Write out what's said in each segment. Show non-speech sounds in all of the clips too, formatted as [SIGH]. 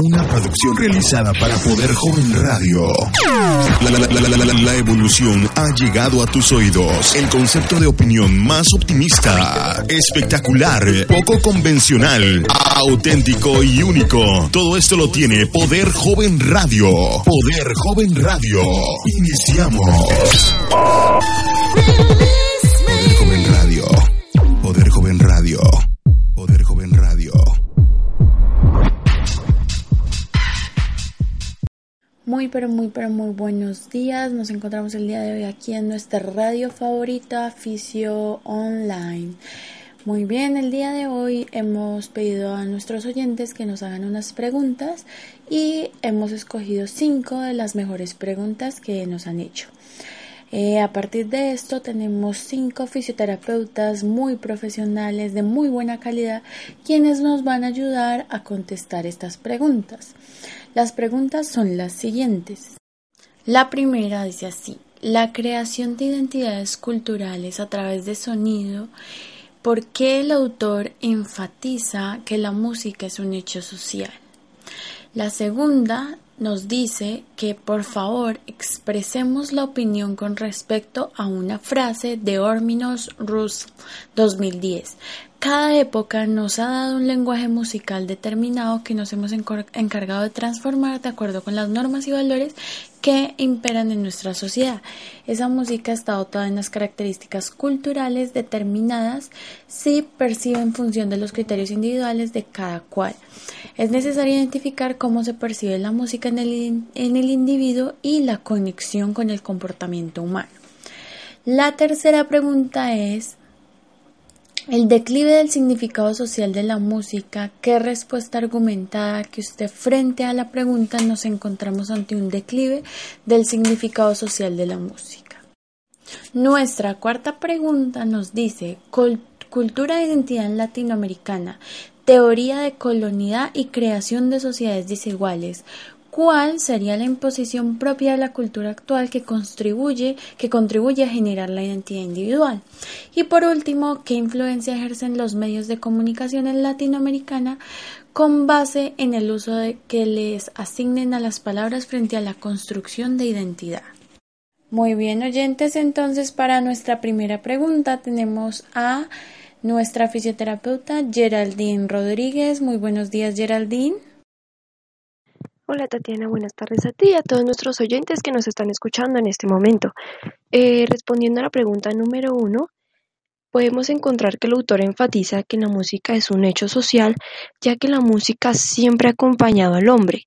Una producción realizada para Poder Joven Radio. La, evolución ha llegado a tus oídos. El concepto de opinión más optimista, espectacular, poco convencional, auténtico y único. Todo esto lo tiene Poder Joven Radio. Poder Joven Radio. Iniciamos. Muy pero muy pero muy buenos días. Nos encontramos el día de hoy aquí en nuestra radio favorita, Fisio Online. Muy bien, el día de hoy hemos pedido a nuestros oyentes que nos hagan unas preguntas y hemos escogido cinco de las mejores preguntas que nos han hecho. Eh, a partir de esto tenemos cinco fisioterapeutas muy profesionales de muy buena calidad quienes nos van a ayudar a contestar estas preguntas. Las preguntas son las siguientes. La primera dice así, la creación de identidades culturales a través de sonido ¿Por qué el autor enfatiza que la música es un hecho social? La segunda nos dice que por favor expresemos la opinión con respecto a una frase de Orminos Rus 2010. Cada época nos ha dado un lenguaje musical determinado que nos hemos encargado de transformar de acuerdo con las normas y valores que imperan en nuestra sociedad. Esa música está dotada en las características culturales determinadas si percibe en función de los criterios individuales de cada cual. Es necesario identificar cómo se percibe la música en el individuo y la conexión con el comportamiento humano. La tercera pregunta es el declive del significado social de la música, qué respuesta argumentada que usted frente a la pregunta nos encontramos ante un declive del significado social de la música. Nuestra cuarta pregunta nos dice cultura e identidad latinoamericana, teoría de colonialidad y creación de sociedades desiguales, cuál sería la imposición propia de la cultura actual que contribuye, que contribuye a generar la identidad individual. Y por último, qué influencia ejercen los medios de comunicación en latinoamericana con base en el uso de que les asignen a las palabras frente a la construcción de identidad. Muy bien, oyentes, entonces para nuestra primera pregunta tenemos a nuestra fisioterapeuta Geraldine Rodríguez. Muy buenos días, Geraldine. Hola Tatiana, buenas tardes a ti y a todos nuestros oyentes que nos están escuchando en este momento. Eh, respondiendo a la pregunta número uno, podemos encontrar que el autor enfatiza que la música es un hecho social, ya que la música siempre ha acompañado al hombre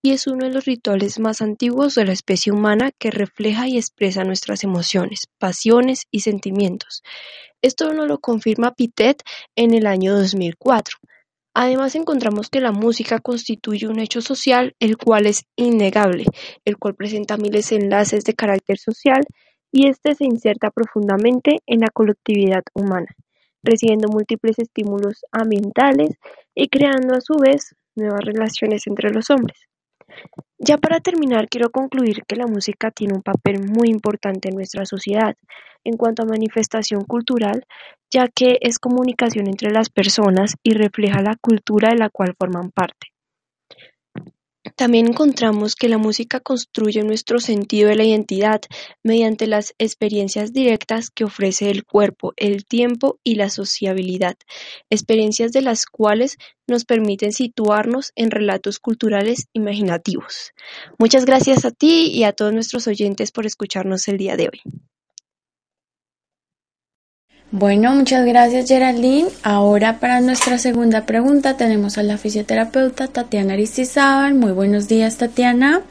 y es uno de los rituales más antiguos de la especie humana que refleja y expresa nuestras emociones, pasiones y sentimientos. Esto nos lo confirma Pitet en el año 2004. Además encontramos que la música constituye un hecho social el cual es innegable, el cual presenta miles de enlaces de carácter social y éste se inserta profundamente en la colectividad humana, recibiendo múltiples estímulos ambientales y creando a su vez nuevas relaciones entre los hombres. Ya para terminar, quiero concluir que la música tiene un papel muy importante en nuestra sociedad en cuanto a manifestación cultural, ya que es comunicación entre las personas y refleja la cultura de la cual forman parte. También encontramos que la música construye nuestro sentido de la identidad mediante las experiencias directas que ofrece el cuerpo, el tiempo y la sociabilidad, experiencias de las cuales nos permiten situarnos en relatos culturales imaginativos. Muchas gracias a ti y a todos nuestros oyentes por escucharnos el día de hoy. Bueno, muchas gracias Geraldine. Ahora para nuestra segunda pregunta tenemos a la fisioterapeuta Tatiana Aristizábal. Muy buenos días Tatiana.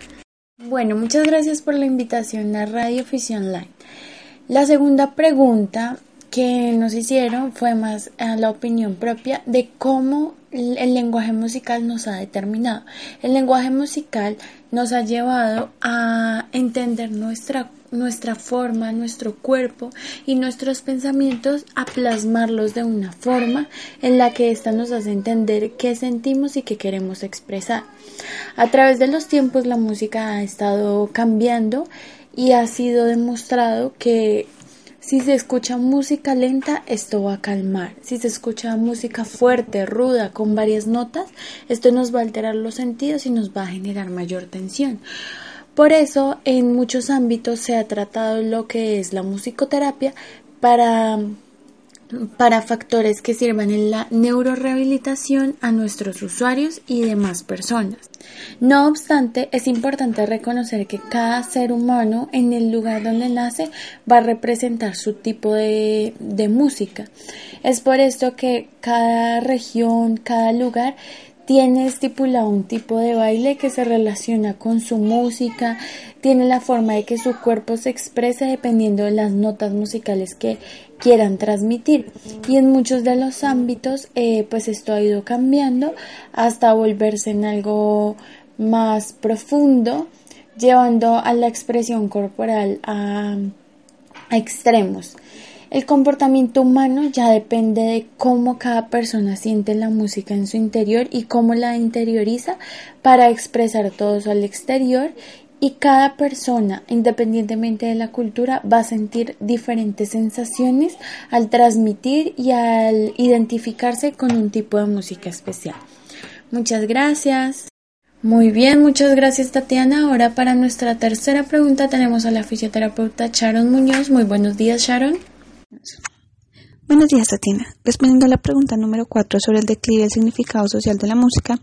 Bueno, muchas gracias por la invitación a Radio Fisión Online. La segunda pregunta que nos hicieron fue más a la opinión propia de cómo el lenguaje musical nos ha determinado. El lenguaje musical nos ha llevado a entender nuestra nuestra forma, nuestro cuerpo y nuestros pensamientos a plasmarlos de una forma en la que ésta nos hace entender qué sentimos y qué queremos expresar. A través de los tiempos la música ha estado cambiando y ha sido demostrado que Si se escucha música lenta, esto va a calmar. Si se escucha música fuerte, ruda, con varias notas, esto nos va a alterar los sentidos y nos va a generar mayor tensión. Por eso, en muchos ámbitos se ha tratado lo que es la musicoterapia para para factores que sirvan en la neurorehabilitación a nuestros usuarios y demás personas. No obstante, es importante reconocer que cada ser humano en el lugar donde nace va a representar su tipo de, de música. Es por esto que cada región, cada lugar tiene estipulado un tipo de baile que se relaciona con su música, tiene la forma de que su cuerpo se exprese dependiendo de las notas musicales que quieran transmitir. Y en muchos de los ámbitos, eh, pues esto ha ido cambiando hasta volverse en algo más profundo, llevando a la expresión corporal a extremos. El comportamiento humano ya depende de cómo cada persona siente la música en su interior y cómo la interioriza para expresar todo eso al exterior y cada persona, independientemente de la cultura, va a sentir diferentes sensaciones al transmitir y al identificarse con un tipo de música especial. Muchas gracias. Muy bien, muchas gracias Tatiana. Ahora para nuestra tercera pregunta tenemos a la fisioterapeuta Sharon Muñoz. Muy buenos días Sharon. Buenos días, Tatiana. Respondiendo a la pregunta número 4 sobre el declive del significado social de la música,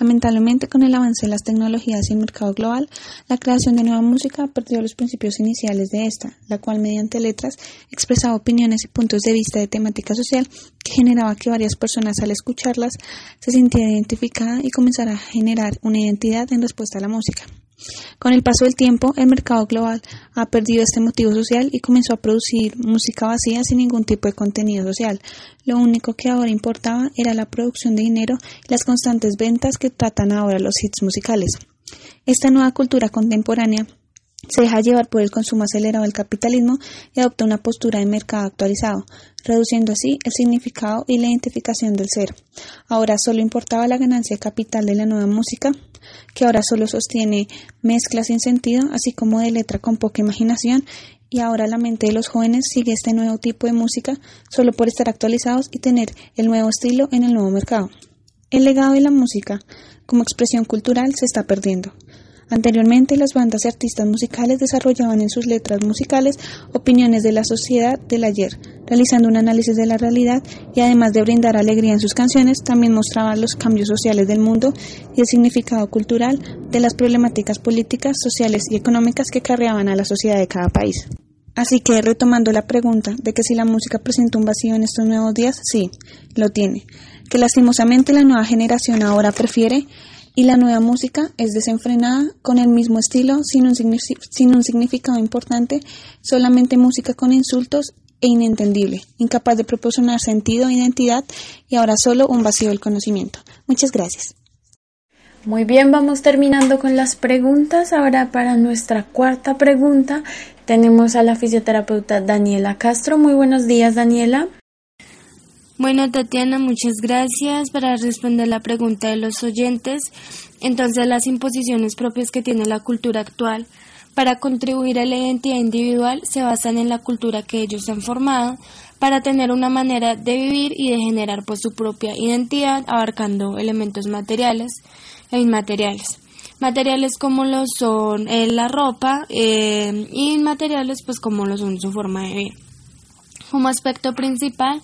lamentablemente con el avance de las tecnologías y el mercado global, la creación de nueva música ha perdido los principios iniciales de esta, la cual mediante letras expresaba opiniones y puntos de vista de temática social que generaba que varias personas al escucharlas se sintieran identificadas y comenzara a generar una identidad en respuesta a la música. Con el paso del tiempo, el mercado global ha perdido este motivo social y comenzó a producir música vacía sin ningún tipo de contenido social. Lo único que ahora importaba era la producción de dinero y las constantes ventas que tratan ahora los hits musicales. Esta nueva cultura contemporánea se deja llevar por el consumo acelerado del capitalismo y adopta una postura de mercado actualizado, reduciendo así el significado y la identificación del ser. Ahora solo importaba la ganancia de capital de la nueva música, que ahora solo sostiene mezclas sin sentido, así como de letra con poca imaginación, y ahora la mente de los jóvenes sigue este nuevo tipo de música solo por estar actualizados y tener el nuevo estilo en el nuevo mercado. El legado de la música como expresión cultural se está perdiendo. Anteriormente, las bandas y artistas musicales desarrollaban en sus letras musicales opiniones de la sociedad del ayer, realizando un análisis de la realidad y además de brindar alegría en sus canciones, también mostraban los cambios sociales del mundo y el significado cultural de las problemáticas políticas, sociales y económicas que carreaban a la sociedad de cada país. Así que, retomando la pregunta de que si la música presenta un vacío en estos nuevos días, sí, lo tiene. Que lastimosamente la nueva generación ahora prefiere y la nueva música es desenfrenada, con el mismo estilo, sin un, significado importante, solamente música con insultos e inentendible, incapaz de proporcionar sentido e identidad y ahora solo un vacío del conocimiento. Muchas gracias. Muy bien, vamos terminando con las preguntas. Ahora para nuestra cuarta pregunta tenemos a la fisioterapeuta Daniela Castro. Muy buenos días, Daniela. Bueno, Tatiana, muchas gracias para responder la pregunta de los oyentes. Entonces, las imposiciones propias que tiene la cultura actual para contribuir a la identidad individual se basan en la cultura que ellos han formado para tener una manera de vivir y de generar pues su propia identidad abarcando elementos materiales e inmateriales. Materiales como lo son eh, la ropa eh, y inmateriales pues como lo son su forma de vivir. Como aspecto principal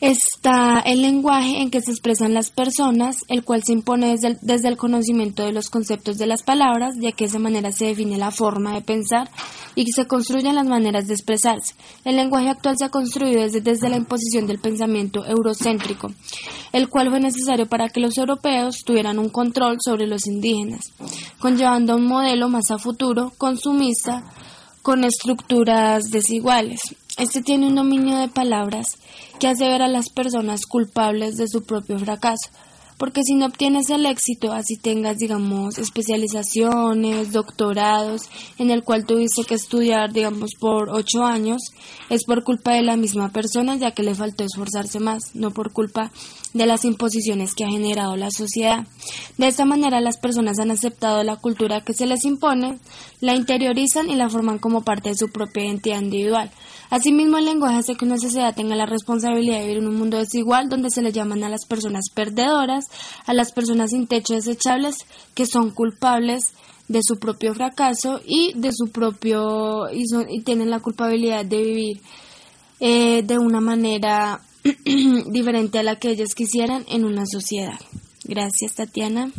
está el lenguaje en que se expresan las personas, el cual se impone desde el, conocimiento de los conceptos de las palabras, ya que de esa manera se define la forma de pensar y se construyen las maneras de expresarse. El lenguaje actual se ha construido desde, desde la imposición del pensamiento eurocéntrico, el cual fue necesario para que los europeos tuvieran un control sobre los indígenas, conllevando un modelo más a futuro, consumista, con estructuras desiguales. Este tiene un dominio de palabras que hace ver a las personas culpables de su propio fracaso, porque si no obtienes el éxito, así tengas, digamos, especializaciones, doctorados, en el cual tuviste que estudiar, digamos, por ocho años, es por culpa de la misma persona, ya que le faltó esforzarse más, no por culpa de las imposiciones que ha generado la sociedad. De esta manera las personas han aceptado la cultura que se les impone, la interiorizan y la forman como parte de su propia identidad individual. Asimismo, el lenguaje hace que una sociedad tenga la responsabilidad de vivir en un mundo desigual donde se le llaman a las personas perdedoras, a las personas sin techo desechables que son culpables de su propio fracaso y de su propio y, y tienen la culpabilidad de vivir eh, de una manera [CLEARS THROAT] diferente a la que ellos quisieran en una sociedad. Gracias, Tatiana.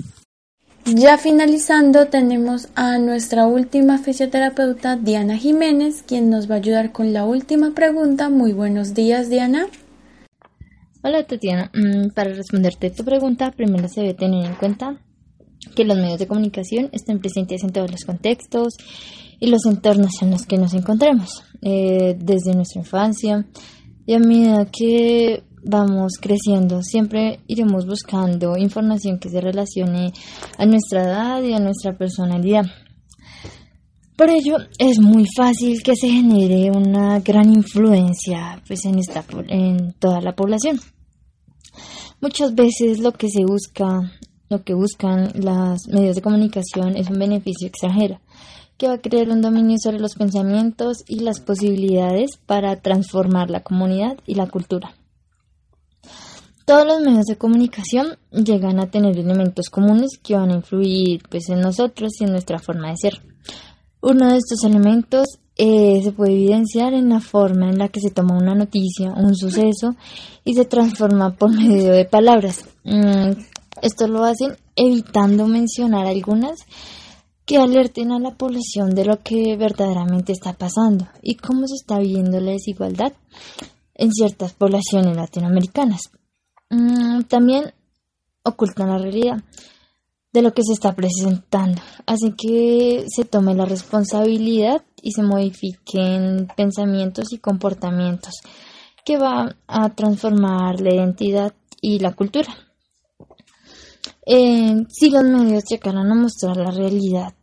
Ya finalizando, tenemos a nuestra última fisioterapeuta, Diana Jiménez, quien nos va a ayudar con la última pregunta. Muy buenos días, Diana. Hola, Tatiana. Mm, para responderte tu pregunta, primero se debe tener en cuenta que los medios de comunicación estén presentes en todos los contextos y los entornos en los que nos encontramos, eh, desde nuestra infancia, y a medida que vamos creciendo, siempre iremos buscando información que se relacione a nuestra edad y a nuestra personalidad. Por ello, es muy fácil que se genere una gran influencia pues, en, esta, en toda la población. Muchas veces lo que se busca, lo que buscan los medios de comunicación es un beneficio extranjero, que va a crear un dominio sobre los pensamientos y las posibilidades para transformar la comunidad y la cultura. Todos los medios de comunicación llegan a tener elementos comunes que van a influir pues, en nosotros y en nuestra forma de ser. Uno de estos elementos eh, se puede evidenciar en la forma en la que se toma una noticia, un suceso, y se transforma por medio de palabras. Mm, esto lo hacen evitando mencionar algunas que alerten a la población de lo que verdaderamente está pasando y cómo se está viviendo la desigualdad en ciertas poblaciones latinoamericanas. Mm, también ocultan la realidad de lo que se está presentando, así que se tome la responsabilidad y se modifiquen pensamientos y comportamientos que van a transformar la identidad y la cultura. Eh, si los medios llegaran a mostrar la realidad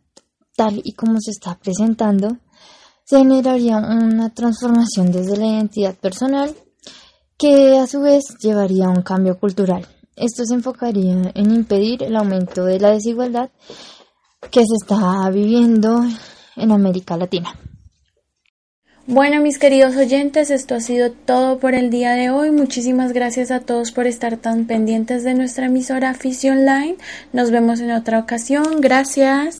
tal y como se está presentando, se generaría una transformación desde la identidad personal que a su vez llevaría a un cambio cultural. Esto se enfocaría en impedir el aumento de la desigualdad que se está viviendo en América Latina. Bueno, mis queridos oyentes, esto ha sido todo por el día de hoy. Muchísimas gracias a todos por estar tan pendientes de nuestra emisora Fisi Online. Nos vemos en otra ocasión. Gracias.